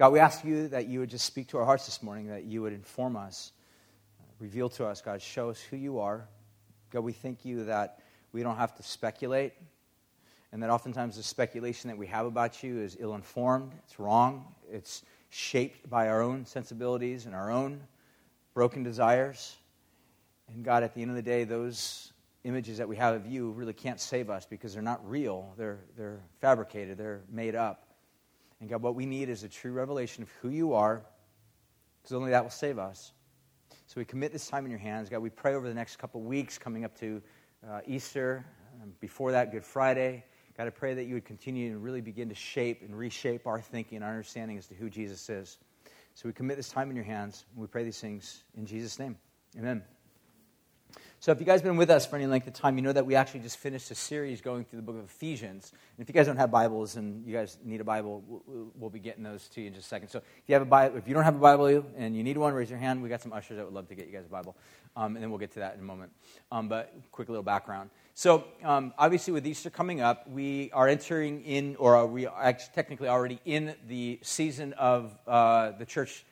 God, we ask you that you would just speak to our hearts this morning, that you would inform us, uh, reveal to us, God, show us who you are. God, we thank you that we don't have to speculate, and that oftentimes the speculation that we have about you is ill informed, it's wrong, it's shaped by our own sensibilities and our own broken desires. And God, at the end of the day, those images that we have of you really can't save us because they're not real. They're, they're fabricated, they're made up. And God, what we need is a true revelation of who you are, because only that will save us. So we commit this time in your hands. God, we pray over the next couple weeks coming up to uh, Easter, um, before that, Good Friday. God, I pray that you would continue to really begin to shape and reshape our thinking and our understanding as to who Jesus is. So we commit this time in your hands, and we pray these things in Jesus' name. Amen. So, if you guys have been with us for any length of time, you know that we actually just finished a series going through the book of Ephesians. And if you guys don't have Bibles and you guys need a Bible, we'll, we'll be getting those to you in just a second. So, if you have a Bible, if you don't have a Bible and you need one, raise your hand. We got some ushers that would love to get you guys a Bible, um, and then we'll get to that in a moment. Um, but quick little background. So, um, obviously, with Easter coming up, we are entering in, or are we actually technically already in the season of uh, the church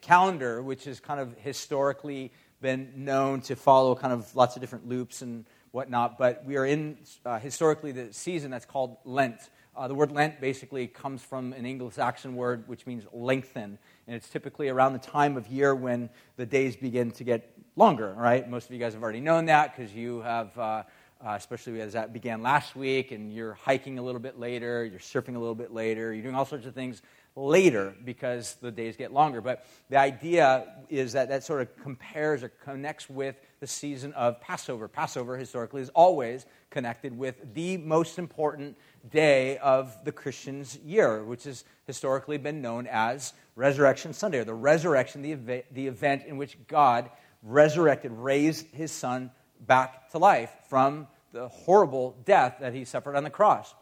calendar, which is kind of historically been known to follow kind of lots of different loops and whatnot, but we are in uh, historically the season that's called Lent. Uh, the word Lent basically comes from an Anglo Saxon word which means lengthen, and it's typically around the time of year when the days begin to get longer, right? Most of you guys have already known that because you have. Uh, uh, especially as that began last week, and you're hiking a little bit later, you're surfing a little bit later, you're doing all sorts of things later because the days get longer. But the idea is that that sort of compares or connects with the season of Passover. Passover historically is always connected with the most important day of the Christian's year, which has historically been known as Resurrection Sunday, or the resurrection, the, ev- the event in which God resurrected, raised his son back to life from the horrible death that he suffered on the cross.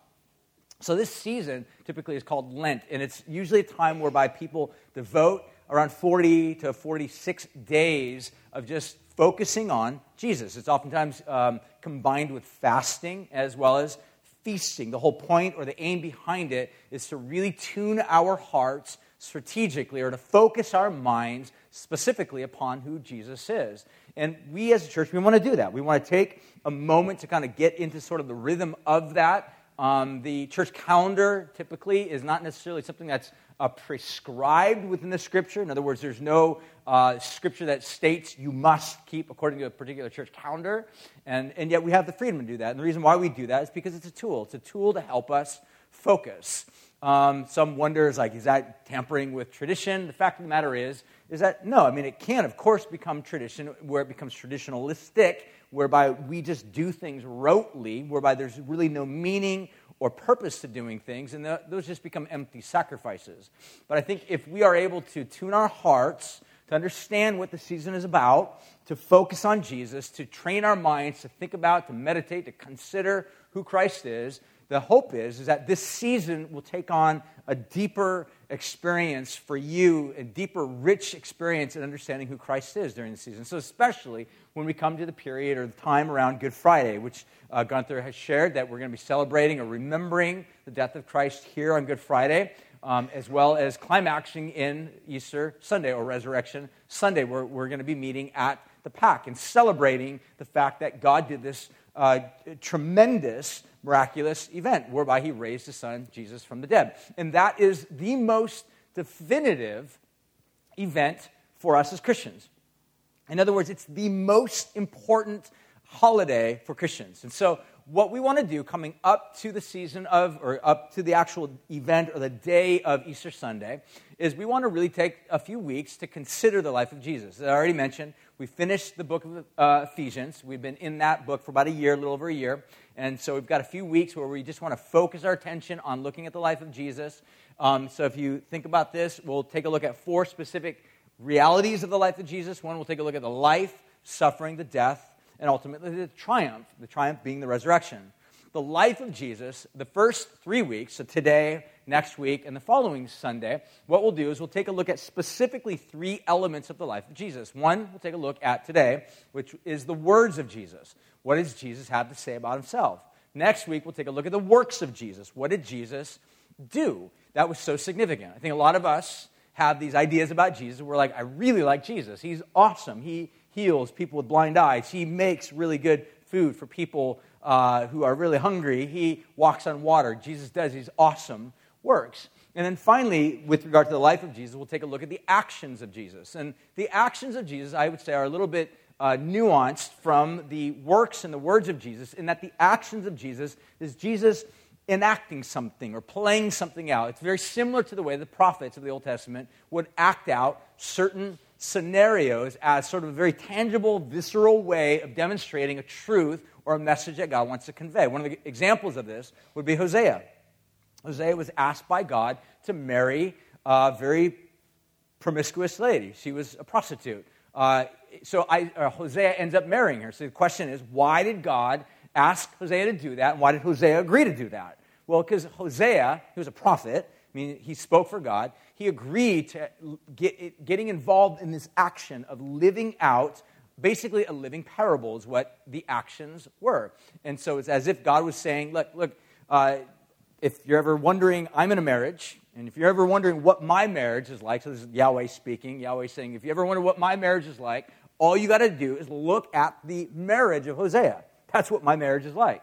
So, this season typically is called Lent, and it's usually a time whereby people devote around 40 to 46 days of just focusing on Jesus. It's oftentimes um, combined with fasting as well as feasting. The whole point or the aim behind it is to really tune our hearts strategically or to focus our minds specifically upon who Jesus is. And we as a church, we want to do that. We want to take a moment to kind of get into sort of the rhythm of that um, the church calendar typically is not necessarily something that's uh, prescribed within the scripture. In other words, there's no uh, scripture that states you must keep according to a particular church calendar. And, and yet we have the freedom to do that. And the reason why we do that is because it's a tool. It's a tool to help us focus. Um, some wonders like, is that tampering with tradition? The fact of the matter is, is that no. I mean, it can, of course, become tradition where it becomes traditionalistic whereby we just do things rotely, whereby there's really no meaning or purpose to doing things, and those just become empty sacrifices. But I think if we are able to tune our hearts to understand what the season is about, to focus on Jesus, to train our minds to think about, to meditate, to consider who Christ is, the hope is, is that this season will take on a deeper experience for you, a deeper, rich experience in understanding who Christ is during the season. So, especially when we come to the period or the time around Good Friday, which uh, Gunther has shared that we're going to be celebrating or remembering the death of Christ here on Good Friday, um, as well as climaxing in Easter Sunday or Resurrection Sunday, where we're going to be meeting at the pack and celebrating the fact that God did this uh, tremendous, miraculous event whereby he raised his son, Jesus, from the dead. And that is the most definitive event for us as Christians. In other words, it's the most important holiday for Christians. And so, what we want to do coming up to the season of, or up to the actual event or the day of Easter Sunday, is we want to really take a few weeks to consider the life of Jesus. As I already mentioned, we finished the book of uh, Ephesians. We've been in that book for about a year, a little over a year. And so we've got a few weeks where we just want to focus our attention on looking at the life of Jesus. Um, so if you think about this, we'll take a look at four specific realities of the life of Jesus. One, we'll take a look at the life, suffering, the death, and ultimately the triumph, the triumph being the resurrection. The life of Jesus, the first three weeks, so today, next week, and the following Sunday, what we'll do is we'll take a look at specifically three elements of the life of Jesus. One, we'll take a look at today, which is the words of Jesus. What does Jesus have to say about himself? Next week, we'll take a look at the works of Jesus. What did Jesus do that was so significant. I think a lot of us have these ideas about Jesus. We're like, I really like Jesus. He's awesome. He heals people with blind eyes. He makes really good food for people uh, who are really hungry. He walks on water. Jesus does these awesome works. And then finally, with regard to the life of Jesus, we'll take a look at the actions of Jesus. And the actions of Jesus, I would say, are a little bit uh, nuanced from the works and the words of Jesus, in that the actions of Jesus is Jesus enacting something or playing something out. It's very similar to the way the prophets of the Old Testament would act out certain scenarios as sort of a very tangible, visceral way of demonstrating a truth or a message that God wants to convey. One of the examples of this would be Hosea. Hosea was asked by God to marry a very promiscuous lady. She was a prostitute. Uh, so I, uh, Hosea ends up marrying her. So the question is, why did God ask Hosea to do that? And why did Hosea agree to do that? Well, because Hosea, he was a prophet, I mean, he spoke for God. He agreed to get, getting involved in this action of living out basically a living parable is what the actions were. And so it's as if God was saying, look, look, uh, if you're ever wondering, I'm in a marriage, and if you're ever wondering what my marriage is like, so this is Yahweh speaking, Yahweh saying, if you ever wonder what my marriage is like, all you got to do is look at the marriage of Hosea. That's what my marriage is like.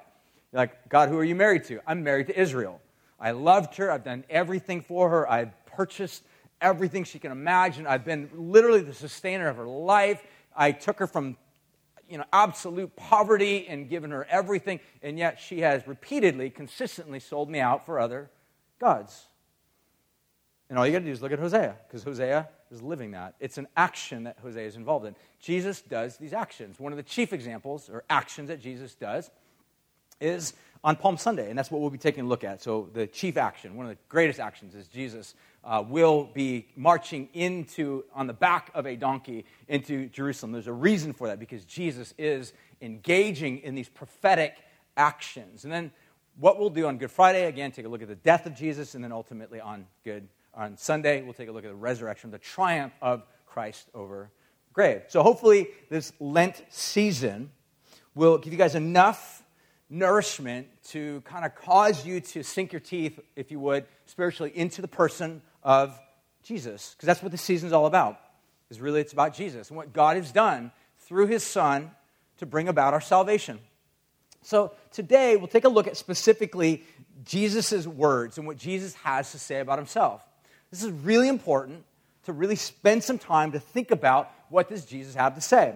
You're like, God, who are you married to? I'm married to Israel. I loved her. I've done everything for her. I've purchased everything she can imagine. I've been literally the sustainer of her life. I took her from you know, absolute poverty and given her everything, and yet she has repeatedly, consistently sold me out for other gods. And all you got to do is look at Hosea, because Hosea is living that. It's an action that Hosea is involved in. Jesus does these actions. One of the chief examples or actions that Jesus does is on Palm Sunday, and that's what we'll be taking a look at. So, the chief action, one of the greatest actions, is Jesus uh, will be marching into, on the back of a donkey, into Jerusalem. There's a reason for that because Jesus is engaging in these prophetic actions. And then, what we'll do on Good Friday, again, take a look at the death of Jesus, and then ultimately on Good on Sunday, we'll take a look at the resurrection, the triumph of Christ over grave. So hopefully, this Lent season will give you guys enough nourishment to kind of cause you to sink your teeth, if you would, spiritually into the person of Jesus. Because that's what the season's all about. Is really it's about Jesus and what God has done through his son to bring about our salvation. So today we'll take a look at specifically Jesus' words and what Jesus has to say about himself. This is really important to really spend some time to think about what does Jesus have to say.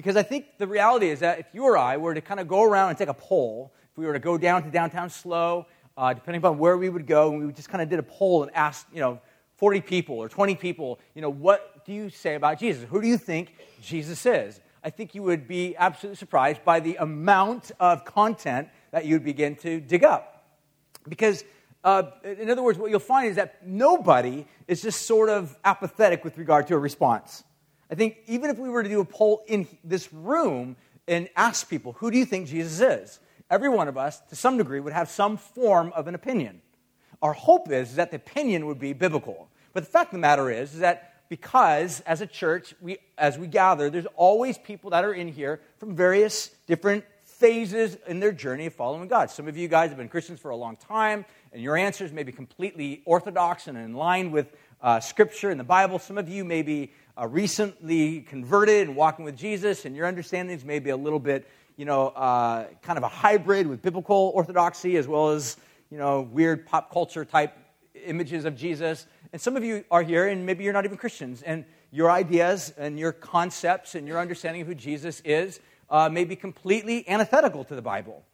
Because I think the reality is that if you or I were to kind of go around and take a poll, if we were to go down to downtown SLO, uh, depending upon where we would go, and we just kind of did a poll and asked, you know, 40 people or 20 people, you know, what do you say about Jesus? Who do you think Jesus is? I think you would be absolutely surprised by the amount of content that you'd begin to dig up. Because uh, in other words, what you'll find is that nobody is just sort of apathetic with regard to a response. I think even if we were to do a poll in this room and ask people, who do you think Jesus is? Every one of us, to some degree, would have some form of an opinion. Our hope is, that the opinion would be biblical. But the fact of the matter is, is that because as a church, we, as we gather, there's always people that are in here from various different phases in their journey of following God. Some of you guys have been Christians for a long time, and your answers may be completely orthodox and in line with uh, Scripture and the Bible. Some of you may be uh, recently converted and walking with Jesus, and your understandings may be a little bit, you know, uh, kind of a hybrid with biblical orthodoxy as well as, you know, weird pop culture type images of Jesus. And some of you are here, and maybe you're not even Christians, and your ideas and your concepts and your understanding of who Jesus is uh, may be completely antithetical to the Bible.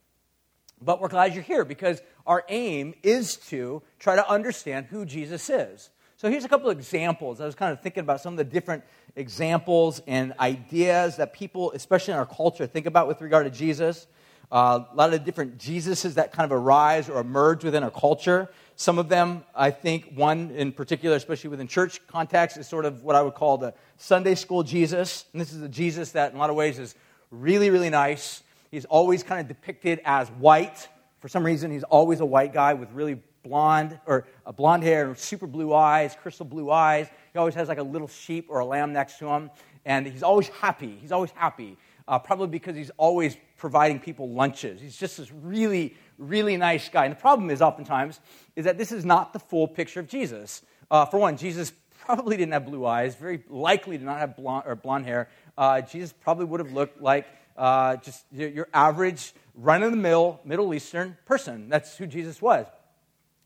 But we're glad you're here because our aim is to try to understand who Jesus is. So here's a couple of examples. I was kind of thinking about some of the different examples and ideas that people, especially in our culture, think about with regard to Jesus. Uh, a lot of the different Jesuses that kind of arise or emerge within our culture. Some of them, I think, one in particular, especially within church context, is sort of what I would call the Sunday school Jesus. And this is a Jesus that, in a lot of ways, is really, really nice. He's always kind of depicted as white. For some reason, he's always a white guy with really blonde or blonde hair and super blue eyes, crystal blue eyes. He always has like a little sheep or a lamb next to him, and he's always happy. He's always happy. uh, probably because he's always providing people lunches. He's just this really, really nice guy. And the problem is, oftentimes, is that this is not the full picture of Jesus. Uh, for one, Jesus probably didn't have blue eyes, very likely did not have blonde, or blonde hair. Uh, Jesus probably would have looked like uh, just your average, run of the mill, Middle Eastern person. That's who Jesus was.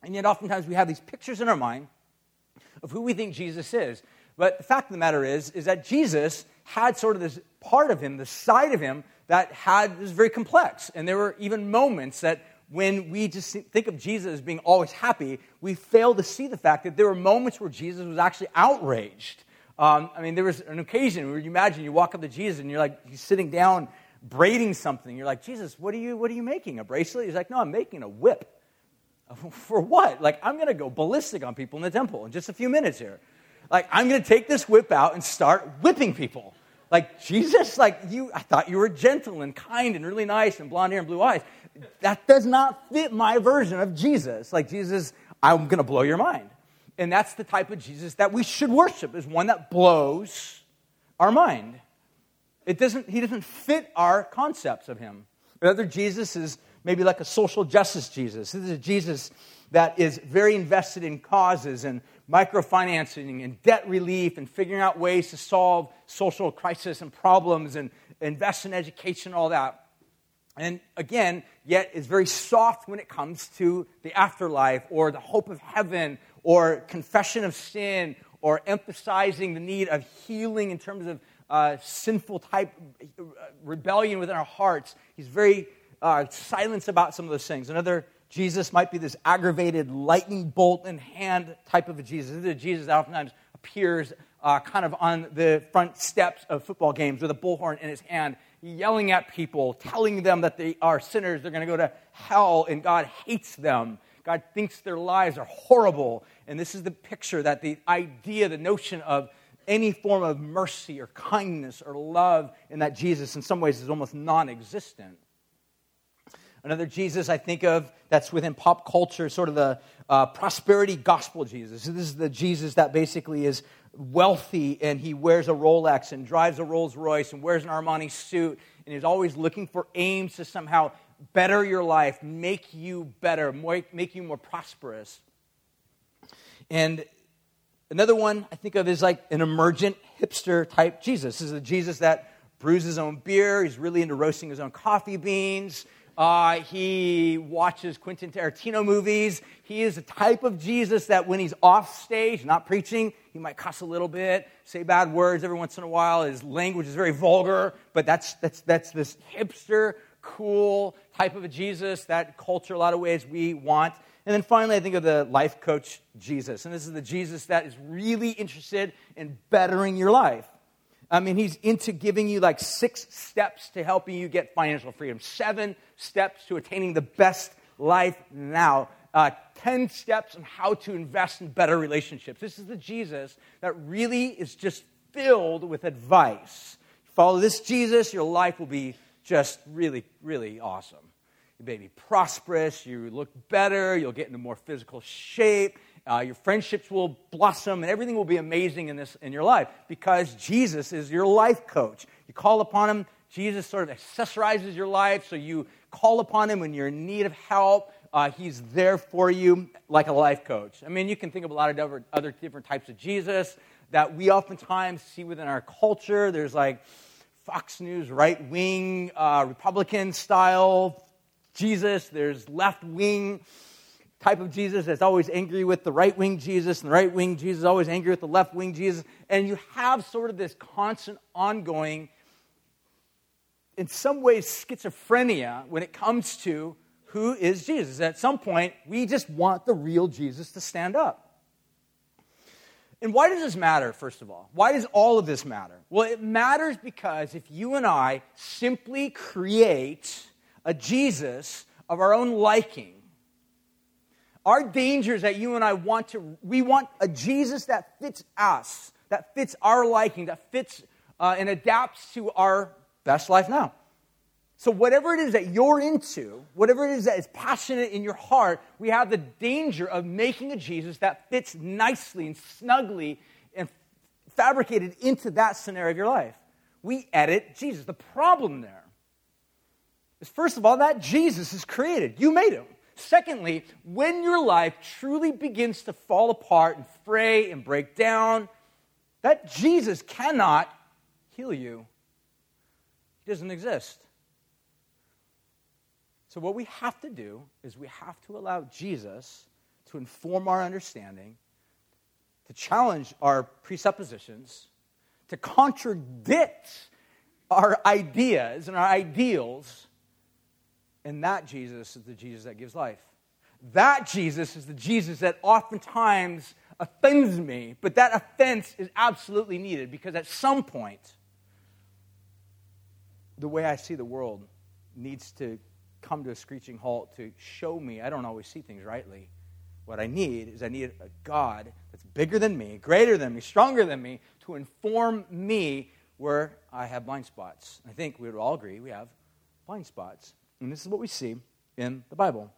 And yet, oftentimes, we have these pictures in our mind of who we think Jesus is. But the fact of the matter is, is that Jesus had sort of this part of him, the side of him, that had was very complex. And there were even moments that when we just think of Jesus as being always happy, we fail to see the fact that there were moments where Jesus was actually outraged. Um, I mean, there was an occasion where you imagine you walk up to Jesus and you're like, he's sitting down braiding something. You're like, Jesus, what are you, what are you making? A bracelet? He's like, no, I'm making a whip. For what? Like, I'm going to go ballistic on people in the temple in just a few minutes here. Like, I'm going to take this whip out and start whipping people. Like, Jesus, like, you, I thought you were gentle and kind and really nice and blonde hair and blue eyes. That does not fit my version of Jesus. Like, Jesus, I'm going to blow your mind. And that's the type of Jesus that we should worship, is one that blows our mind. It doesn't, he doesn't fit our concepts of him. Another Jesus is maybe like a social justice Jesus. This is a Jesus that is very invested in causes and microfinancing and debt relief and figuring out ways to solve social crisis and problems and invest in education and all that. And again, yet is very soft when it comes to the afterlife or the hope of heaven or confession of sin or emphasizing the need of healing in terms of uh, sinful type uh, rebellion within our hearts. He's very uh, silence about some of those things. Another Jesus might be this aggravated lightning bolt in hand type of a Jesus. This is a Jesus that oftentimes appears uh, kind of on the front steps of football games with a bullhorn in his hand, yelling at people, telling them that they are sinners, they're going to go to hell, and God hates them. God thinks their lives are horrible. And this is the picture that the idea, the notion of any form of mercy or kindness or love in that Jesus, in some ways, is almost non existent. Another Jesus I think of that's within pop culture, sort of the uh, prosperity gospel Jesus. This is the Jesus that basically is wealthy and he wears a Rolex and drives a Rolls Royce and wears an Armani suit and is always looking for aims to somehow better your life, make you better, make you more prosperous. And another one I think of is like an emergent hipster type Jesus. This is a Jesus that brews his own beer, he's really into roasting his own coffee beans. Uh, he watches Quentin Tarantino movies. He is a type of Jesus that when he's off stage, not preaching, he might cuss a little bit, say bad words every once in a while. His language is very vulgar, but that's, that's, that's this hipster, cool type of a Jesus that culture, a lot of ways we want. And then finally, I think of the life coach Jesus. And this is the Jesus that is really interested in bettering your life. I mean, he's into giving you like six steps to helping you get financial freedom, seven steps to attaining the best life now, uh, 10 steps on how to invest in better relationships. This is the Jesus that really is just filled with advice. Follow this Jesus, your life will be just really, really awesome. You may be prosperous, you look better, you'll get into more physical shape, uh, your friendships will blossom, and everything will be amazing in, this, in your life because Jesus is your life coach. You call upon him, Jesus sort of accessorizes your life, so you call upon him when you're in need of help. Uh, he's there for you like a life coach. I mean, you can think of a lot of other different types of Jesus that we oftentimes see within our culture. There's like Fox News right wing, uh, Republican style Jesus, there's left wing type of Jesus that's always angry with the right wing Jesus, and the right wing Jesus is always angry with the left wing Jesus. And you have sort of this constant, ongoing, in some ways, schizophrenia when it comes to who is Jesus. At some point, we just want the real Jesus to stand up. And why does this matter, first of all? Why does all of this matter? Well, it matters because if you and I simply create a Jesus of our own liking, our danger is that you and I want to, we want a Jesus that fits us, that fits our liking, that fits uh, and adapts to our best life now. So, whatever it is that you're into, whatever it is that is passionate in your heart, we have the danger of making a Jesus that fits nicely and snugly and fabricated into that scenario of your life. we edit Jesus. The problem there is, first of all, that Jesus is created. You made him. Secondly, when your life truly begins to fall apart and fray and break down, that Jesus cannot heal you. He doesn't exist. So, what we have to do is we have to allow Jesus to inform our understanding, to challenge our presuppositions, to contradict our ideas and our ideals. And that Jesus is the Jesus that gives life. That Jesus is the Jesus that oftentimes offends me, but that offense is absolutely needed because at some point, the way I see the world needs to come to a screeching halt to show me I don't always see things rightly. What I need is I need a God that's bigger than me, greater than me, stronger than me to inform me where I have blind spots. I think we would all agree we have blind spots. And this is what we see in the Bible.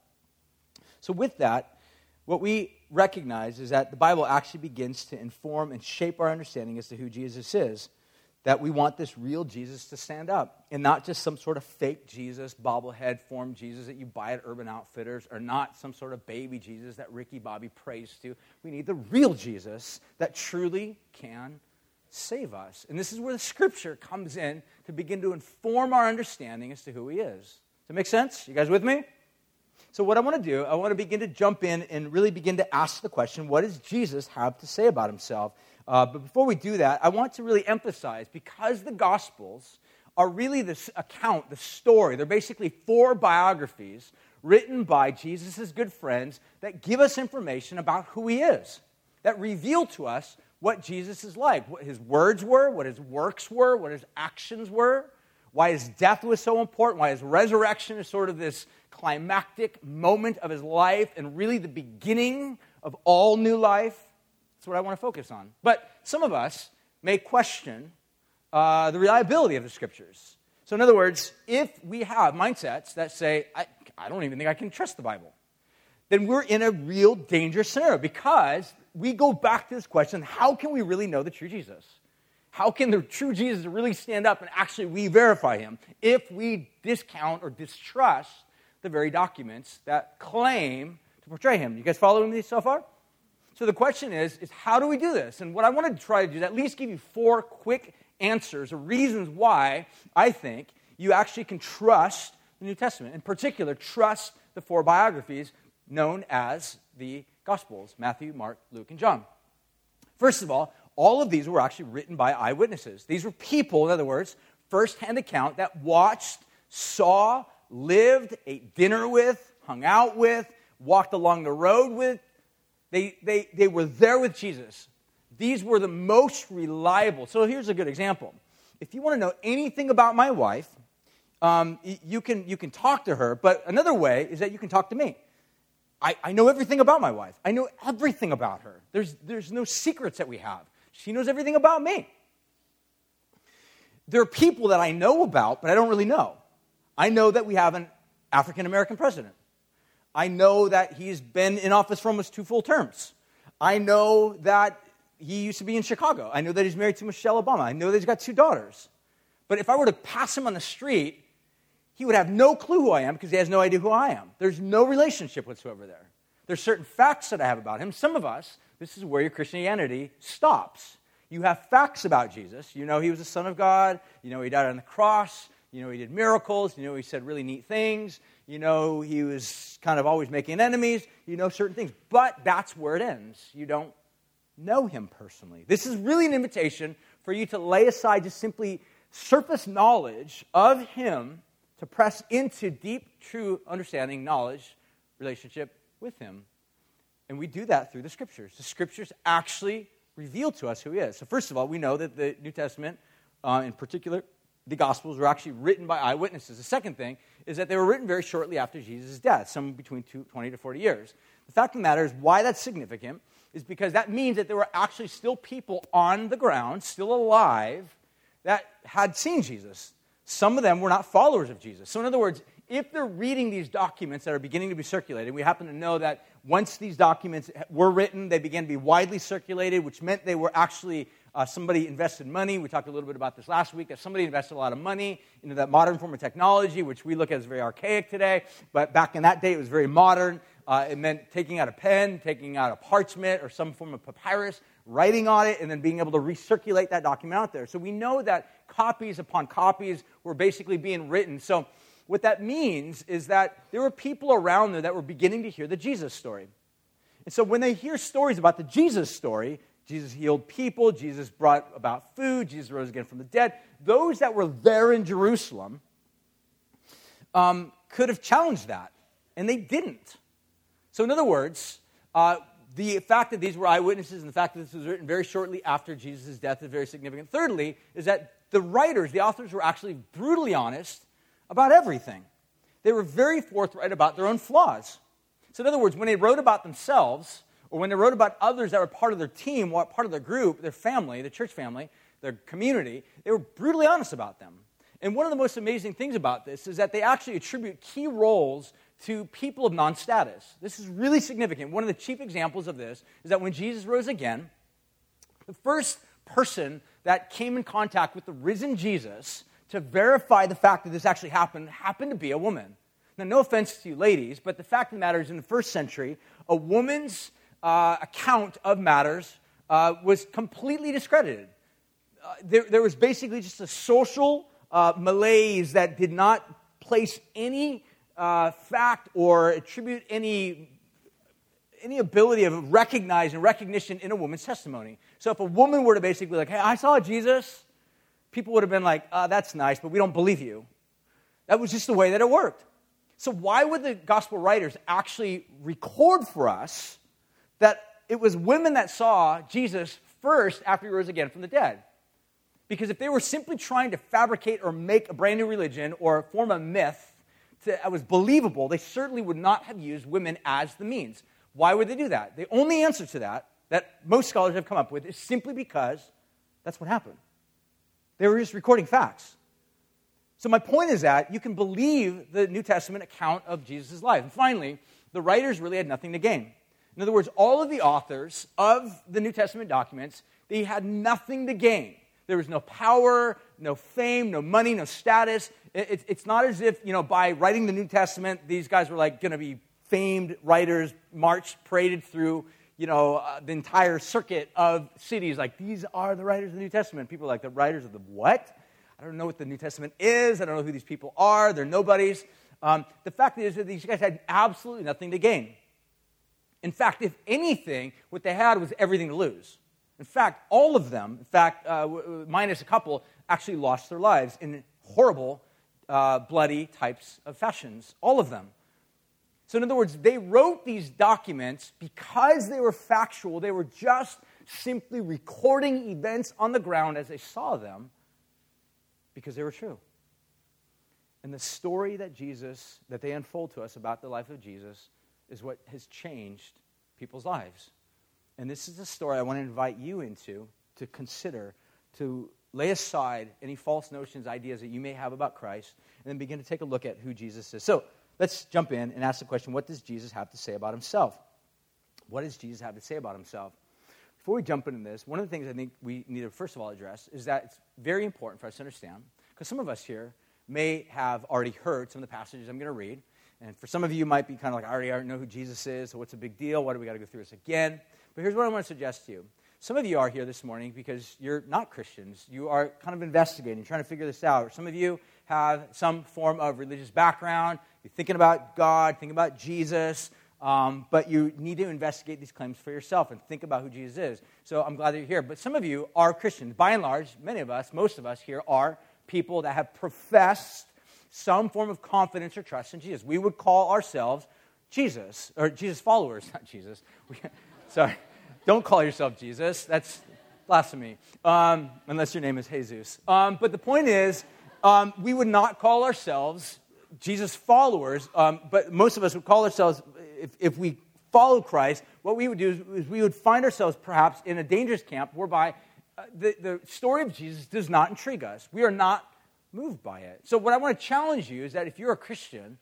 So, with that, what we recognize is that the Bible actually begins to inform and shape our understanding as to who Jesus is. That we want this real Jesus to stand up and not just some sort of fake Jesus, bobblehead form Jesus that you buy at Urban Outfitters, or not some sort of baby Jesus that Ricky Bobby prays to. We need the real Jesus that truly can save us. And this is where the scripture comes in to begin to inform our understanding as to who he is. Does that make sense? You guys with me? So, what I want to do, I want to begin to jump in and really begin to ask the question what does Jesus have to say about himself? Uh, but before we do that, I want to really emphasize because the Gospels are really this account, the story, they're basically four biographies written by Jesus' good friends that give us information about who he is, that reveal to us what Jesus is like, what his words were, what his works were, what his actions were, why his death was so important, why his resurrection is sort of this climactic moment of his life and really the beginning of all new life. That's what I want to focus on. But some of us may question uh, the reliability of the scriptures. So, in other words, if we have mindsets that say, I, I don't even think I can trust the Bible, then we're in a real dangerous scenario because we go back to this question how can we really know the true Jesus? How can the true Jesus really stand up and actually we verify him if we discount or distrust the very documents that claim to portray him. You guys following me so far? So the question is, is how do we do this? And what I want to try to do is at least give you four quick answers or reasons why I think you actually can trust the New Testament. In particular, trust the four biographies known as the Gospels Matthew, Mark, Luke, and John. First of all, all of these were actually written by eyewitnesses. These were people, in other words, firsthand account that watched, saw, lived, ate dinner with, hung out with, walked along the road with. They, they, they were there with Jesus. These were the most reliable. So here's a good example. If you want to know anything about my wife, um, you, can, you can talk to her, but another way is that you can talk to me. I, I know everything about my wife. I know everything about her. There's, there's no secrets that we have. She knows everything about me. There are people that I know about, but I don't really know. I know that we have an African American president. I know that he's been in office for almost two full terms. I know that he used to be in Chicago. I know that he's married to Michelle Obama. I know that he's got two daughters. But if I were to pass him on the street, he would have no clue who I am because he has no idea who I am. There's no relationship whatsoever there. There's certain facts that I have about him. Some of us, this is where your Christianity stops. You have facts about Jesus. You know he was the Son of God. You know he died on the cross. You know, he did miracles. You know, he said really neat things. You know, he was kind of always making enemies. You know, certain things. But that's where it ends. You don't know him personally. This is really an invitation for you to lay aside just simply surface knowledge of him to press into deep, true understanding, knowledge, relationship with him. And we do that through the scriptures. The scriptures actually reveal to us who he is. So, first of all, we know that the New Testament, uh, in particular, the Gospels were actually written by eyewitnesses. The second thing is that they were written very shortly after Jesus' death, some between 20 to 40 years. The fact of the matter is, why that's significant is because that means that there were actually still people on the ground, still alive, that had seen Jesus. Some of them were not followers of Jesus. So, in other words, if they're reading these documents that are beginning to be circulated, we happen to know that once these documents were written, they began to be widely circulated, which meant they were actually uh, somebody invested money. We talked a little bit about this last week. That somebody invested a lot of money into that modern form of technology, which we look at as very archaic today. But back in that day, it was very modern. Uh, it meant taking out a pen, taking out a parchment or some form of papyrus, writing on it, and then being able to recirculate that document out there. So we know that copies upon copies were basically being written. So what that means is that there were people around there that were beginning to hear the Jesus story. And so when they hear stories about the Jesus story, Jesus healed people, Jesus brought about food, Jesus rose again from the dead, those that were there in Jerusalem um, could have challenged that, and they didn't. So, in other words, uh, the fact that these were eyewitnesses and the fact that this was written very shortly after Jesus' death is very significant. Thirdly, is that the writers, the authors, were actually brutally honest about everything. They were very forthright about their own flaws. So, in other words, when they wrote about themselves, or when they wrote about others that were part of their team, part of their group, their family, the church family, their community, they were brutally honest about them. And one of the most amazing things about this is that they actually attribute key roles to people of non status. This is really significant. One of the chief examples of this is that when Jesus rose again, the first person that came in contact with the risen Jesus to verify the fact that this actually happened happened to be a woman. Now, no offense to you ladies, but the fact of the matter is, in the first century, a woman's uh, account of matters uh, was completely discredited. Uh, there, there, was basically just a social uh, malaise that did not place any uh, fact or attribute any, any ability of recognizing recognition in a woman's testimony. So if a woman were to basically like, hey, I saw Jesus, people would have been like, uh, that's nice, but we don't believe you. That was just the way that it worked. So why would the gospel writers actually record for us that it was women that saw Jesus first after he rose again from the dead. Because if they were simply trying to fabricate or make a brand new religion or form a myth that was believable, they certainly would not have used women as the means. Why would they do that? The only answer to that, that most scholars have come up with, is simply because that's what happened. They were just recording facts. So, my point is that you can believe the New Testament account of Jesus' life. And finally, the writers really had nothing to gain. In other words, all of the authors of the New Testament documents, they had nothing to gain. There was no power, no fame, no money, no status. it's not as if, you know, by writing the New Testament, these guys were like going to be famed writers, marched, paraded through, you know, uh, the entire circuit of cities. Like, these are the writers of the New Testament. People are like, the writers of the what? I don't know what the New Testament is. I don't know who these people are. They're nobodies. Um, the fact is that these guys had absolutely nothing to gain. In fact, if anything, what they had was everything to lose. In fact, all of them, in fact, uh, minus a couple, actually lost their lives in horrible, uh, bloody types of fashions. All of them. So, in other words, they wrote these documents because they were factual. They were just simply recording events on the ground as they saw them because they were true. And the story that Jesus, that they unfold to us about the life of Jesus, is what has changed people's lives. And this is the story I want to invite you into to consider, to lay aside any false notions, ideas that you may have about Christ, and then begin to take a look at who Jesus is. So let's jump in and ask the question what does Jesus have to say about himself? What does Jesus have to say about himself? Before we jump into this, one of the things I think we need to first of all address is that it's very important for us to understand, because some of us here may have already heard some of the passages I'm going to read, and for some of you, you might be kind of like, I already know who Jesus is, so what's the big deal? Why do we got to go through this again? But here's what I want to suggest to you. Some of you are here this morning because you're not Christians. You are kind of investigating, trying to figure this out. Some of you have some form of religious background. You're thinking about God, thinking about Jesus, um, but you need to investigate these claims for yourself and think about who Jesus is. So I'm glad that you're here. But some of you are Christians. By and large, many of us, most of us here, are people that have professed some form of confidence or trust in Jesus. We would call ourselves Jesus, or Jesus followers, not Jesus. Sorry, don't call yourself Jesus. That's blasphemy, um, unless your name is Jesus. Um, but the point is, um, we would not call ourselves Jesus followers, um, but most of us would call ourselves, if, if we follow Christ, what we would do is, is, we would find ourselves perhaps in a dangerous camp whereby uh, the, the story of Jesus does not intrigue us. We are not moved by it. So, what I want to challenge you is that if you're a Christian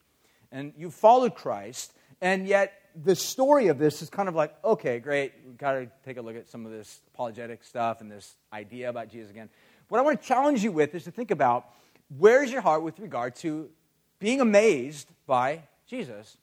and you followed Christ, and yet the story of this is kind of like, okay, great, we've got to take a look at some of this apologetic stuff and this idea about Jesus again. What I want to challenge you with is to think about where's your heart with regard to being amazed by Jesus.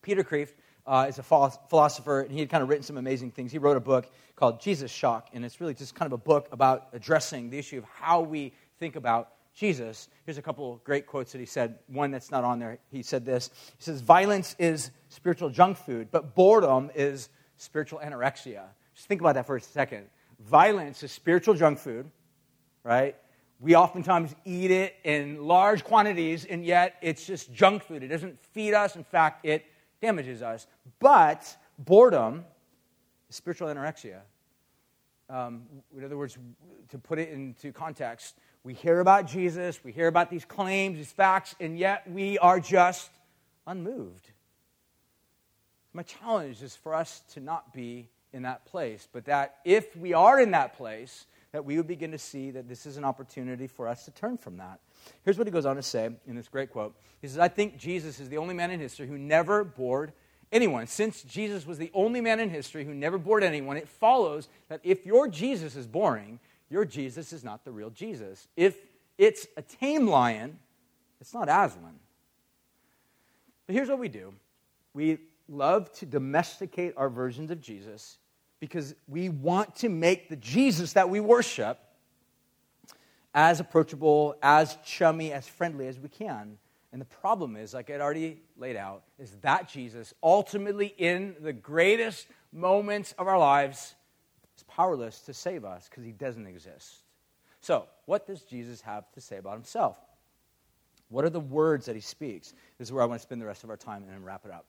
Peter Kreeft uh, is a philosopher, and he had kind of written some amazing things. He wrote a book called Jesus Shock, and it's really just kind of a book about addressing the issue of how we think about Jesus. Here's a couple great quotes that he said. One that's not on there. He said this He says, Violence is spiritual junk food, but boredom is spiritual anorexia. Just think about that for a second. Violence is spiritual junk food, right? We oftentimes eat it in large quantities, and yet it's just junk food. It doesn't feed us. In fact, it damages us. But boredom spiritual anorexia. Um, in other words, to put it into context, we hear about Jesus, we hear about these claims, these facts, and yet we are just unmoved. My challenge is for us to not be in that place, but that if we are in that place, that we would begin to see that this is an opportunity for us to turn from that. Here's what he goes on to say in this great quote. He says, I think Jesus is the only man in history who never bored anyone. Since Jesus was the only man in history who never bored anyone, it follows that if your Jesus is boring, your Jesus is not the real Jesus. If it's a tame lion, it's not Aslan. But here's what we do we love to domesticate our versions of Jesus because we want to make the Jesus that we worship as approachable, as chummy, as friendly as we can. And the problem is, like I already laid out, is that Jesus, ultimately in the greatest moments of our lives, is powerless to save us because he doesn't exist. So, what does Jesus have to say about himself? What are the words that he speaks? This is where I want to spend the rest of our time and wrap it up.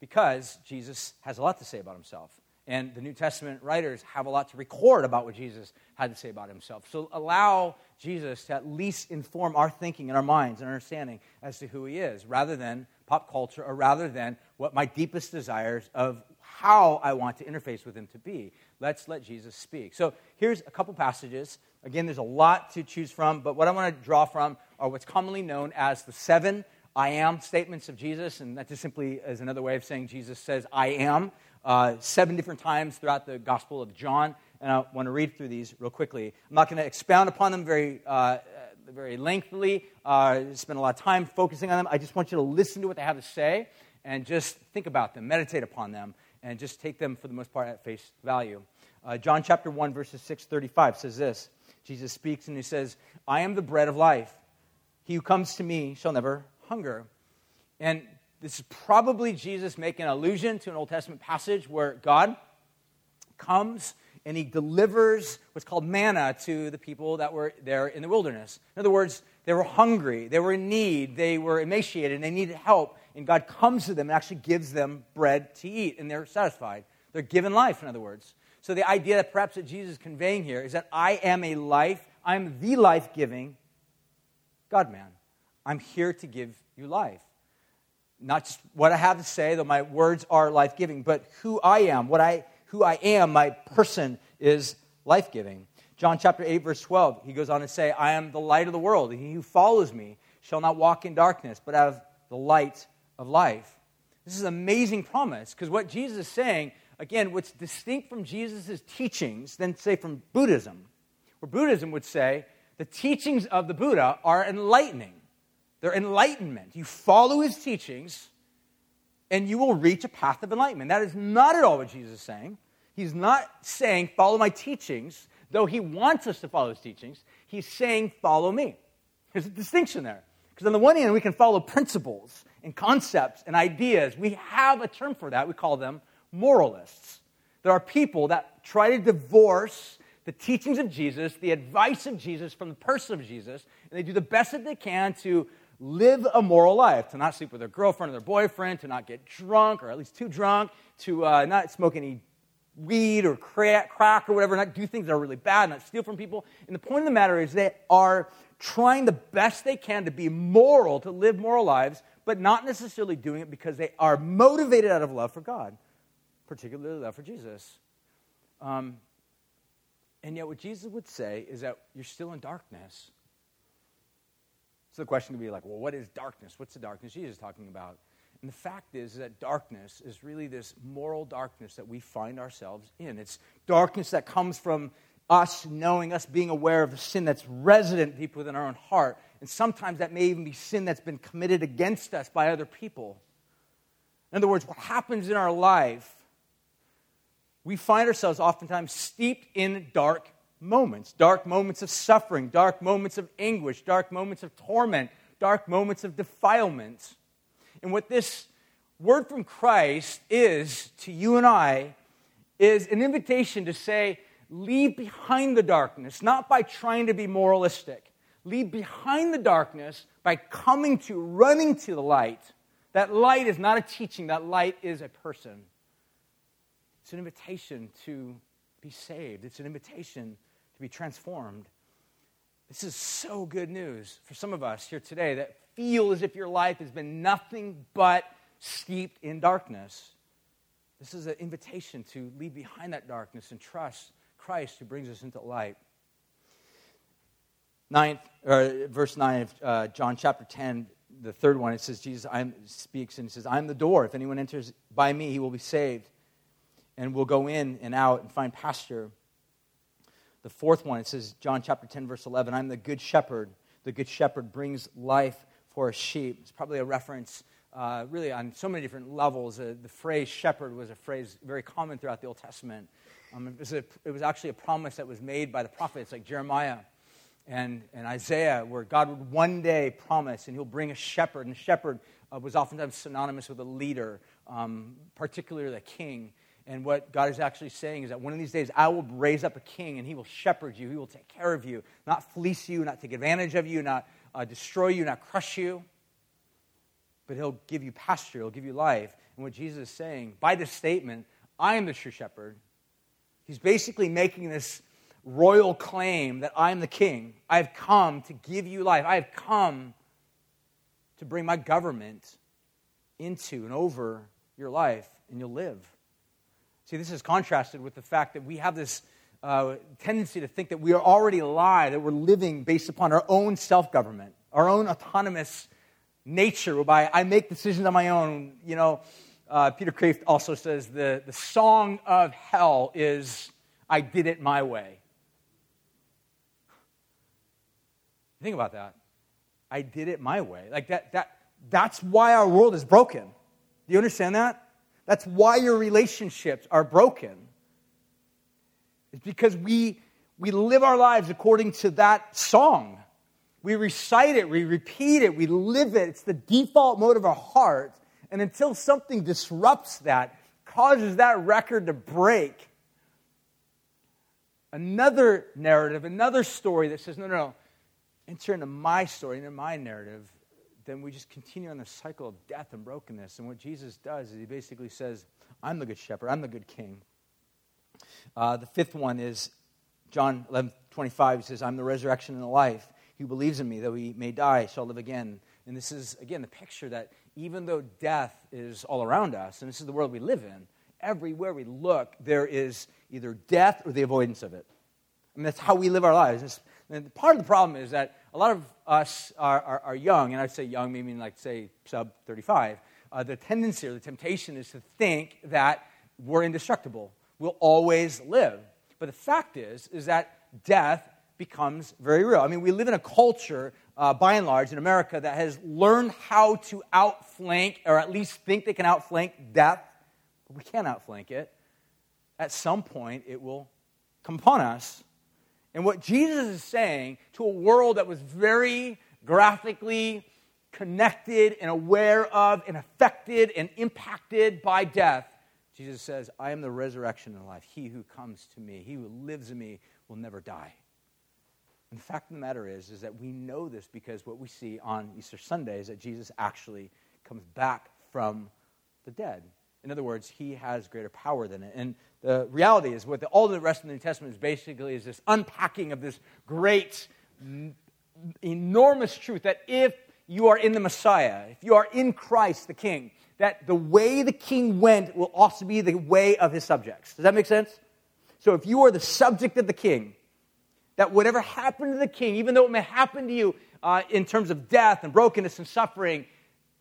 Because Jesus has a lot to say about himself. And the New Testament writers have a lot to record about what Jesus had to say about himself. So allow Jesus to at least inform our thinking and our minds and our understanding as to who he is, rather than pop culture or rather than what my deepest desires of how I want to interface with him to be. Let's let Jesus speak. So here's a couple passages. Again, there's a lot to choose from, but what I want to draw from are what's commonly known as the seven I am statements of Jesus, and that just simply is another way of saying Jesus says, I am uh, seven different times throughout the Gospel of John. And I want to read through these real quickly. I'm not going to expound upon them very, uh, very lengthily, uh, spend a lot of time focusing on them. I just want you to listen to what they have to say and just think about them, meditate upon them, and just take them for the most part at face value. Uh, John chapter 1, verses 6 35 says this Jesus speaks and he says, I am the bread of life. He who comes to me shall never hunger. And this is probably Jesus making an allusion to an Old Testament passage where God comes and he delivers what's called manna to the people that were there in the wilderness. In other words, they were hungry, they were in need, they were emaciated, and they needed help. And God comes to them and actually gives them bread to eat, and they're satisfied. They're given life, in other words. So the idea that perhaps that Jesus is conveying here is that I am a life, I'm the life giving God man. I'm here to give you life not just what I have to say, though my words are life giving, but who I am, what I, who I am, my person is life giving. John chapter 8, verse 12, he goes on to say, I am the light of the world. and He who follows me shall not walk in darkness, but have the light of life. This is an amazing promise because what Jesus is saying, again, what's distinct from Jesus' teachings than, say, from Buddhism, where Buddhism would say the teachings of the Buddha are enlightening. They're enlightenment. You follow his teachings, and you will reach a path of enlightenment. That is not at all what Jesus is saying. He's not saying, follow my teachings, though he wants us to follow his teachings. He's saying, follow me. There's a distinction there. Because on the one hand, we can follow principles and concepts and ideas. We have a term for that. We call them moralists. There are people that try to divorce the teachings of Jesus, the advice of Jesus from the person of Jesus, and they do the best that they can to live a moral life, to not sleep with their girlfriend or their boyfriend, to not get drunk or at least too drunk, to uh, not smoke any weed or crack, crack or whatever, not do things that are really bad, not steal from people. And the point of the matter is they are trying the best they can to be moral, to live moral lives, but not necessarily doing it because they are motivated out of love for God, particularly love for Jesus. Um, and yet, what Jesus would say is that you're still in darkness So the question could be like, well, what is darkness? What's the darkness Jesus is talking about? And the fact is that darkness is really this moral darkness that we find ourselves in. It's darkness that comes from us knowing, us being aware of the sin that's resident deep within our own heart. And sometimes that may even be sin that's been committed against us by other people. In other words, what happens in our life, we find ourselves oftentimes steeped in dark moments dark moments of suffering, dark moments of anguish, dark moments of torment, dark moments of defilement. And what this word from Christ is to you and I is an invitation to say, leave behind the darkness, not by trying to be moralistic. Leave behind the darkness by coming to, running to the light. That light is not a teaching, that light is a person. It's an invitation to be saved, it's an invitation be transformed. This is so good news for some of us here today that feel as if your life has been nothing but steeped in darkness. This is an invitation to leave behind that darkness and trust Christ who brings us into light. Ninth, or verse 9 of uh, John chapter 10, the third one, it says, Jesus I'm, speaks and says, I'm the door. If anyone enters by me, he will be saved and will go in and out and find pasture. The fourth one, it says, John chapter 10, verse 11, I'm the good shepherd. The good shepherd brings life for a sheep. It's probably a reference, uh, really, on so many different levels. Uh, the phrase shepherd was a phrase very common throughout the Old Testament. Um, it, was a, it, was actually a promise that was made by the prophets like Jeremiah and, and Isaiah, where God would one day promise and he'll bring a shepherd. And shepherd uh, was oftentimes synonymous with a leader, um, particularly a king. And what God is actually saying is that one of these days I will raise up a king and he will shepherd you. He will take care of you, not fleece you, not take advantage of you, not uh, destroy you, not crush you. But he'll give you pasture, he'll give you life. And what Jesus is saying by this statement, I am the true shepherd. He's basically making this royal claim that I'm the king. I've come to give you life. I have come to bring my government into and over your life, and you'll live. See, this is contrasted with the fact that we have this uh, tendency to think that we are already alive, that we're living based upon our own self government, our own autonomous nature, whereby I make decisions on my own. You know, uh, Peter Kreeft also says the, the song of hell is, I did it my way. Think about that. I did it my way. Like that, that, that's why our world is broken. Do you understand that? That's why your relationships are broken. It's because we, we live our lives according to that song. We recite it, we repeat it, we live it. It's the default mode of our heart. And until something disrupts that, causes that record to break, another narrative, another story that says, no, no, no, enter into my story, into my narrative, then we just continue on the cycle of death and brokenness. And what Jesus does is he basically says, I'm the good shepherd, I'm the good king. Uh, the fifth one is John 11 25. He says, I'm the resurrection and the life. He believes in me, though he may die, shall live again. And this is, again, the picture that even though death is all around us, and this is the world we live in, everywhere we look, there is either death or the avoidance of it. I mean, that's how we live our lives. And part of the problem is that a lot of us are, are, are young, and I say young, meaning like, say, sub 35. Uh, the tendency or the temptation is to think that we're indestructible. We'll always live. But the fact is, is that death becomes very real. I mean, we live in a culture, uh, by and large, in America that has learned how to outflank, or at least think they can outflank death, but we can't outflank it. At some point, it will come upon us. And what Jesus is saying to a world that was very graphically connected and aware of and affected and impacted by death, Jesus says, I am the resurrection and life. He who comes to me, he who lives in me, will never die. And the fact of the matter is, is that we know this because what we see on Easter Sunday is that Jesus actually comes back from the dead. In other words, he has greater power than it. And the reality is, what the, all the rest of the New Testament is basically is this unpacking of this great, enormous truth that if you are in the Messiah, if you are in Christ the King, that the way the King went will also be the way of his subjects. Does that make sense? So if you are the subject of the King, that whatever happened to the King, even though it may happen to you uh, in terms of death and brokenness and suffering,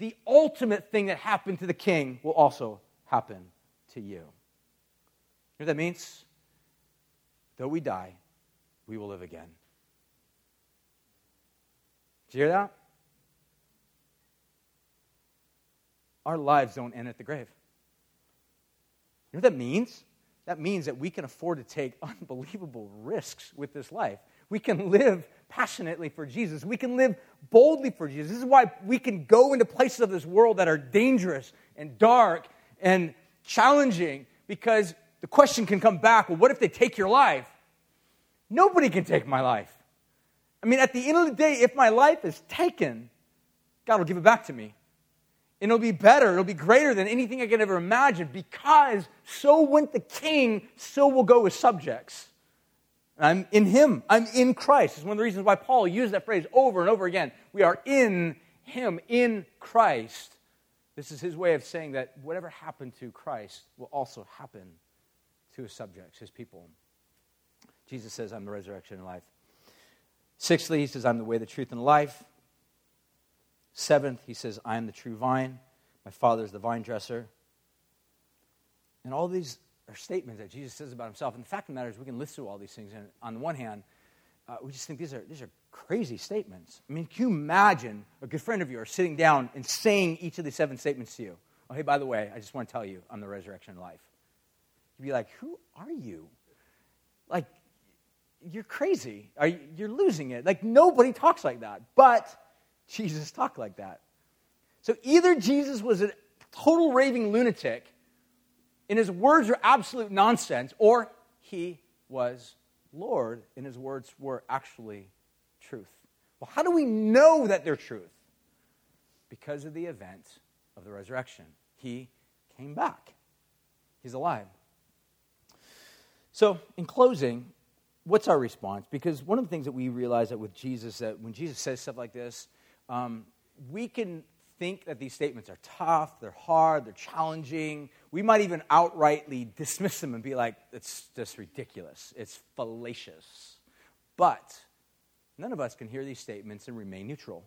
the ultimate thing that happened to the king will also happen to you. You know what that means? Though we die, we will live again. Did you hear that? Our lives don't end at the grave. You know what that means? That means that we can afford to take unbelievable risks with this life. We can live passionately for Jesus. We can live boldly for Jesus. This is why we can go into places of this world that are dangerous and dark and challenging because the question can come back well, what if they take your life? Nobody can take my life. I mean, at the end of the day, if my life is taken, God will give it back to me. And it'll be better, it'll be greater than anything I can ever imagine because so went the king, so will go his subjects. I'm in him, I'm in Christ. It's one of the reasons why Paul used that phrase over and over again. We are in him, in Christ. This is his way of saying that whatever happened to Christ will also happen to his subjects, his people. Jesus says, I'm the resurrection and life. Sixthly, he says, I'm the way, the truth, and life. Seventh, he says, I am the true vine. My father is the vine dresser. And all these are statements that Jesus says about himself. And the fact of the matter is, we can listen to all these things. And on the one hand, uh, we just think these are, these are crazy statements. I mean, can you imagine a good friend of yours sitting down and saying each of these seven statements to you? Oh, hey, by the way, I just want to tell you, I'm the resurrection life. You'd be like, who are you? Like, you're crazy. You, you're losing it. Like, nobody talks like that. But Jesus talked like that. So either Jesus was a total raving lunatic and his words were absolute nonsense, or he was Lord and his words were actually truth. Well, how do we know that they're truth? Because of the event of the resurrection. He came back, he's alive. So, in closing, what's our response? Because one of the things that we realize that with Jesus, that when Jesus says stuff like this, um, we can think that these statements are tough, they're hard, they're challenging. We might even outrightly dismiss them and be like, it's just ridiculous, it's fallacious. But none of us can hear these statements and remain neutral.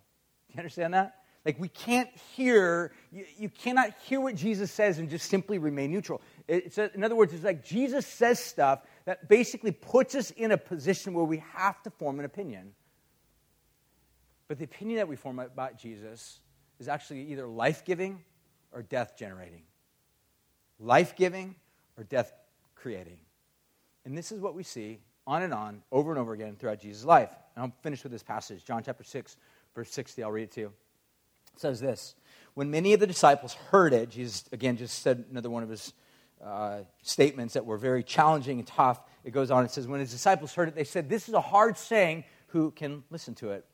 Do you understand that? Like, we can't hear, you, you cannot hear what Jesus says and just simply remain neutral. It's a, in other words, it's like Jesus says stuff that basically puts us in a position where we have to form an opinion. But the opinion that we form about Jesus is actually either life giving or death generating. Life giving or death creating. And this is what we see on and on, over and over again throughout Jesus' life. And I'll finish with this passage, John chapter 6, verse 60. I'll read it to you. It says this When many of the disciples heard it, Jesus, again, just said another one of his uh, statements that were very challenging and tough. It goes on, it says, When his disciples heard it, they said, This is a hard saying. Who can listen to it?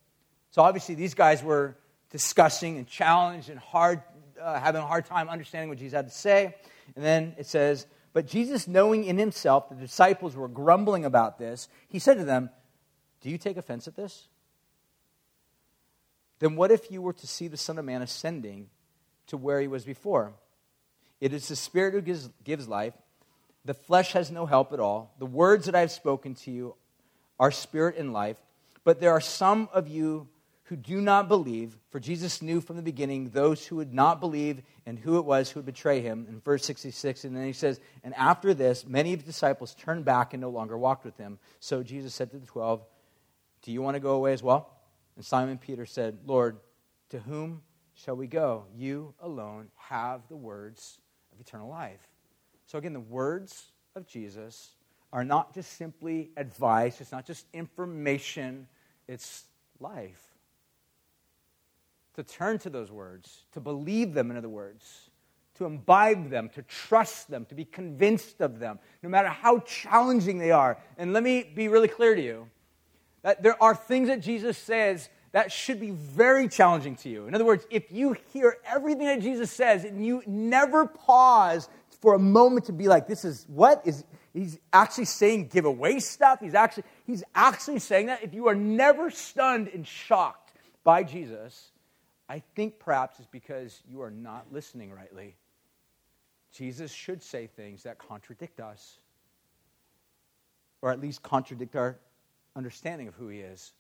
So obviously, these guys were discussing and challenged and hard, uh, having a hard time understanding what Jesus had to say. And then it says, But Jesus, knowing in himself the disciples were grumbling about this, he said to them, Do you take offense at this? Then what if you were to see the Son of Man ascending to where he was before? It is the Spirit who gives, gives life. The flesh has no help at all. The words that I have spoken to you are spirit and life. But there are some of you who do not believe, for Jesus knew from the beginning those who would not believe and who it was who would betray him. In verse 66, and then he says, And after this, many of the disciples turned back and no longer walked with him. So Jesus said to the twelve, Do you want to go away as well? And Simon Peter said, Lord, to whom shall we go? You alone have the words of eternal life. So again, the words of Jesus are not just simply advice, it's not just information, it's life to turn to those words, to believe them, in other words, to imbibe them, to trust them, to be convinced of them, no matter how challenging they are. And let me be really clear to you that there are things that Jesus says that should be very challenging to you. In other words, if you hear everything that Jesus says and you never pause for a moment to be like, this is what is he's actually saying give away stuff. He's actually he's actually saying that if you are never stunned and shocked by Jesus, I think perhaps it's because you are not listening rightly. Jesus should say things that contradict us, or at least contradict our understanding of who he is.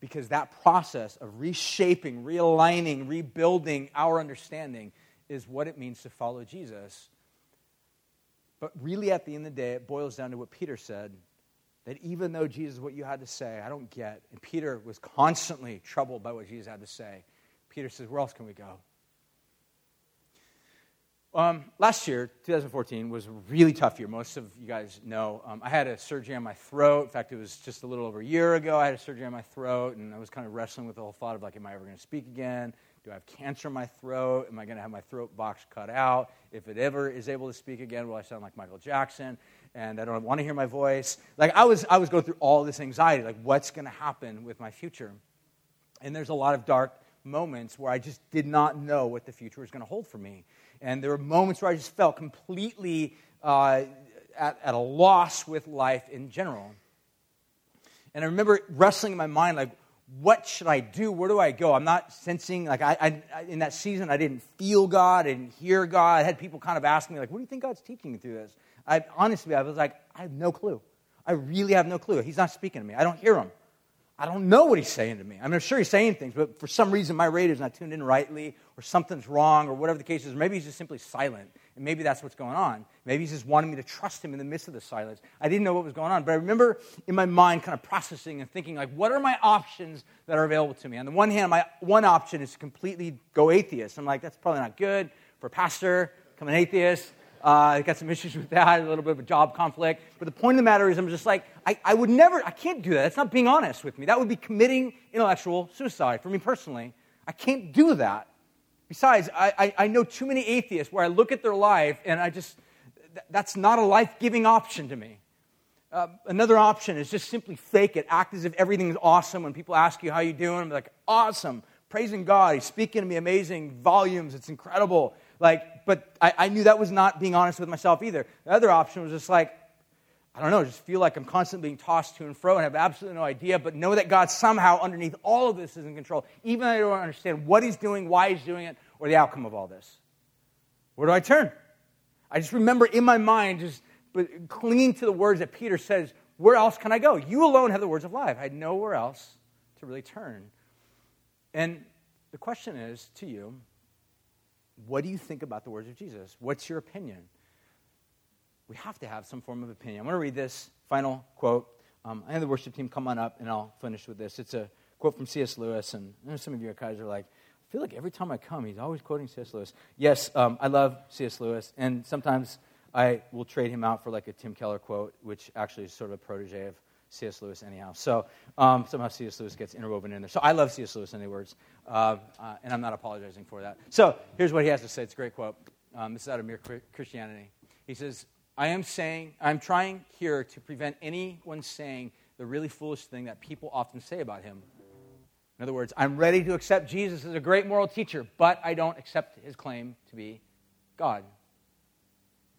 because that process of reshaping, realigning, rebuilding our understanding is what it means to follow Jesus. But really, at the end of the day, it boils down to what Peter said that even though Jesus, what you had to say, I don't get. And Peter was constantly troubled by what Jesus had to say. Peter says, Where else can we go? Um, last year, 2014, was a really tough year. Most of you guys know. Um, I had a surgery on my throat. In fact, it was just a little over a year ago. I had a surgery on my throat, and I was kind of wrestling with the whole thought of, like, am I ever going to speak again? Do I have cancer in my throat? Am I going to have my throat box cut out? If it ever is able to speak again, will I sound like Michael Jackson? And I don't want to hear my voice. Like I was, I was going through all this anxiety, like what's going to happen with my future? And there's a lot of dark moments where I just did not know what the future was going to hold for me. And there were moments where I just felt completely uh, at, at a loss with life in general. And I remember wrestling in my mind, like, what should I do? Where do I go? I'm not sensing, like, I, I, in that season, I didn't feel God, I didn't hear God. I had people kind of ask me, like, what do you think God's teaching you through this? I honestly, I was like, I have no clue. I really have no clue. He's not speaking to me. I don't hear him. I don't know what he's saying to me. I mean, I'm sure he's saying things, but for some reason my radio's not tuned in rightly, or something's wrong, or whatever the case is. Maybe he's just simply silent, and maybe that's what's going on. Maybe he's just wanting me to trust him in the midst of the silence. I didn't know what was going on, but I remember in my mind kind of processing and thinking, like, what are my options that are available to me? On the one hand, my one option is to completely go atheist. I'm like, that's probably not good for a pastor, become an atheist. Uh, I got some issues with that, a little bit of a job conflict. But the point of the matter is, I'm just like, I, I would never, I can't do that. That's not being honest with me. That would be committing intellectual suicide for me personally. I can't do that. Besides, I, I, I know too many atheists where I look at their life and I just, that's not a life giving option to me. Uh, another option is just simply fake it, act as if everything is awesome. When people ask you how you doing, I'm like, awesome, praising God. He's speaking to me amazing volumes. It's incredible. Like, but I, I knew that was not being honest with myself either. The other option was just like, I don't know, just feel like I'm constantly being tossed to and fro and have absolutely no idea, but know that God somehow underneath all of this is in control, even though I don't understand what He's doing, why He's doing it, or the outcome of all this. Where do I turn? I just remember in my mind just clinging to the words that Peter says, Where else can I go? You alone have the words of life. I had nowhere else to really turn. And the question is to you what do you think about the words of Jesus? What's your opinion? We have to have some form of opinion. I want to read this final quote. Um, I have the worship team come on up, and I'll finish with this. It's a quote from C.S. Lewis, and I know some of you guys are like, I feel like every time I come, he's always quoting C.S. Lewis. Yes, um, I love C.S. Lewis, and sometimes I will trade him out for like a Tim Keller quote, which actually is sort of a protege of C.S. Lewis, anyhow. So um, somehow C.S. Lewis gets interwoven in there. So I love C.S. Lewis, in any words, uh, uh, and I'm not apologizing for that. So here's what he has to say. It's a great quote. Um, this is out of Mere Christianity. He says, "I am saying, I'm trying here to prevent anyone saying the really foolish thing that people often say about him. In other words, I'm ready to accept Jesus as a great moral teacher, but I don't accept his claim to be God.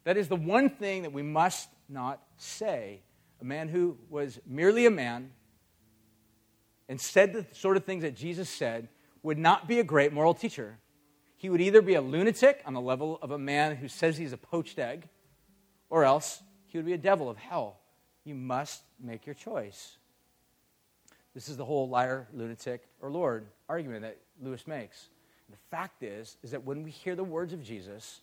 That is the one thing that we must not say a man who was merely a man and said the sort of things that Jesus said, would not be a great moral teacher. He would either be a lunatic on the level of a man who says he's a poached egg, or else he would be a devil of hell. You must make your choice. This is the whole liar, lunatic, or Lord argument that Lewis makes. The fact is, is that when we hear the words of Jesus,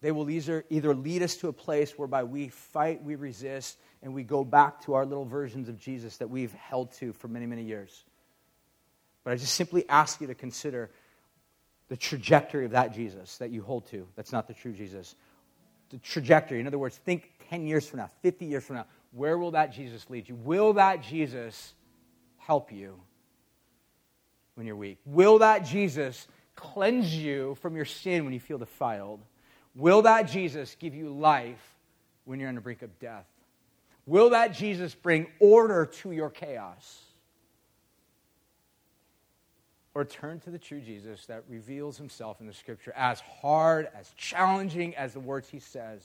they will either, either lead us to a place whereby we fight, we resist, and we go back to our little versions of Jesus that we've held to for many, many years. But I just simply ask you to consider the trajectory of that Jesus that you hold to. That's not the true Jesus. The trajectory. In other words, think 10 years from now, 50 years from now. Where will that Jesus lead you? Will that Jesus help you when you're weak? Will that Jesus cleanse you from your sin when you feel defiled? Will that Jesus give you life when you're on the brink of death? Will that Jesus bring order to your chaos? Or turn to the true Jesus that reveals himself in the scripture as hard, as challenging as the words he says?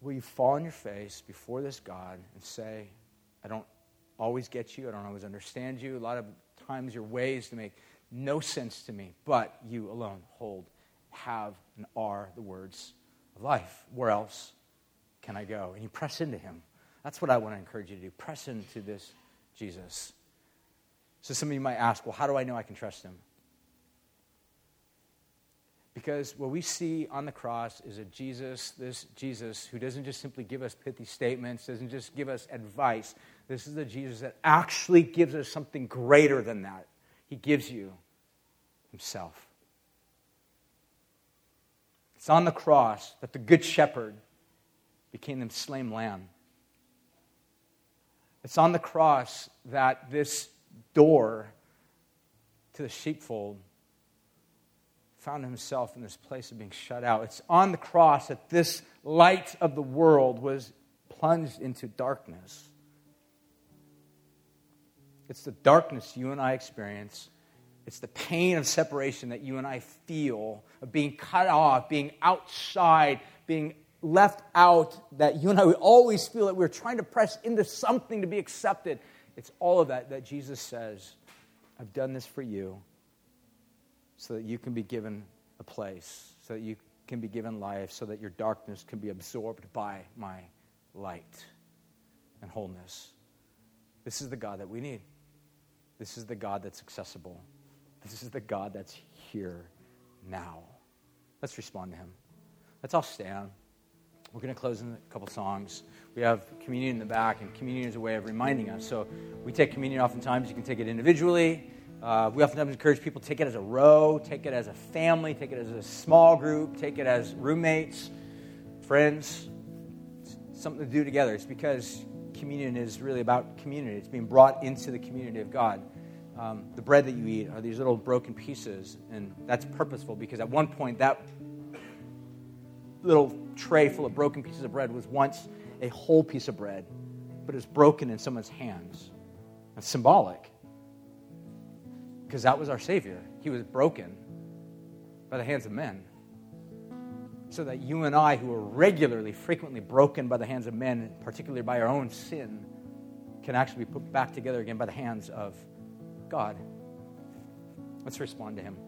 Will you fall on your face before this God and say, I don't always get you, I don't always understand you. A lot of times your ways to make no sense to me, but you alone hold have and are the words of life. Where else can I go? And you press into him. That's what I want to encourage you to do. Press into this Jesus. So some of you might ask, well, how do I know I can trust him? Because what we see on the cross is a Jesus, this Jesus, who doesn't just simply give us pithy statements, doesn't just give us advice. This is the Jesus that actually gives us something greater than that. He gives you Himself. It's on the cross that the Good Shepherd became the slain lamb. It's on the cross that this door to the sheepfold found himself in this place of being shut out. It's on the cross that this light of the world was plunged into darkness. It's the darkness you and I experience. It's the pain of separation that you and I feel, of being cut off, being outside, being left out, that you and I always feel that we're trying to press into something to be accepted. It's all of that that Jesus says, I've done this for you so that you can be given a place, so that you can be given life, so that your darkness can be absorbed by my light and wholeness. This is the God that we need. This is the God that's accessible. This is the God that's here now. Let's respond to him. Let's all stand. We're going to close in a couple songs. We have communion in the back, and communion is a way of reminding us. So we take communion oftentimes. You can take it individually. Uh, we oftentimes encourage people to take it as a row, take it as a family, take it as a small group, take it as roommates, friends, something to do together. It's because communion is really about community. It's being brought into the community of God. Um, the bread that you eat are these little broken pieces, and that's purposeful because at one point that little tray full of broken pieces of bread was once a whole piece of bread, but it was broken in someone's hands. That's symbolic because that was our Savior. He was broken by the hands of men. So that you and I, who are regularly, frequently broken by the hands of men, particularly by our own sin, can actually be put back together again by the hands of God. Let's respond to Him.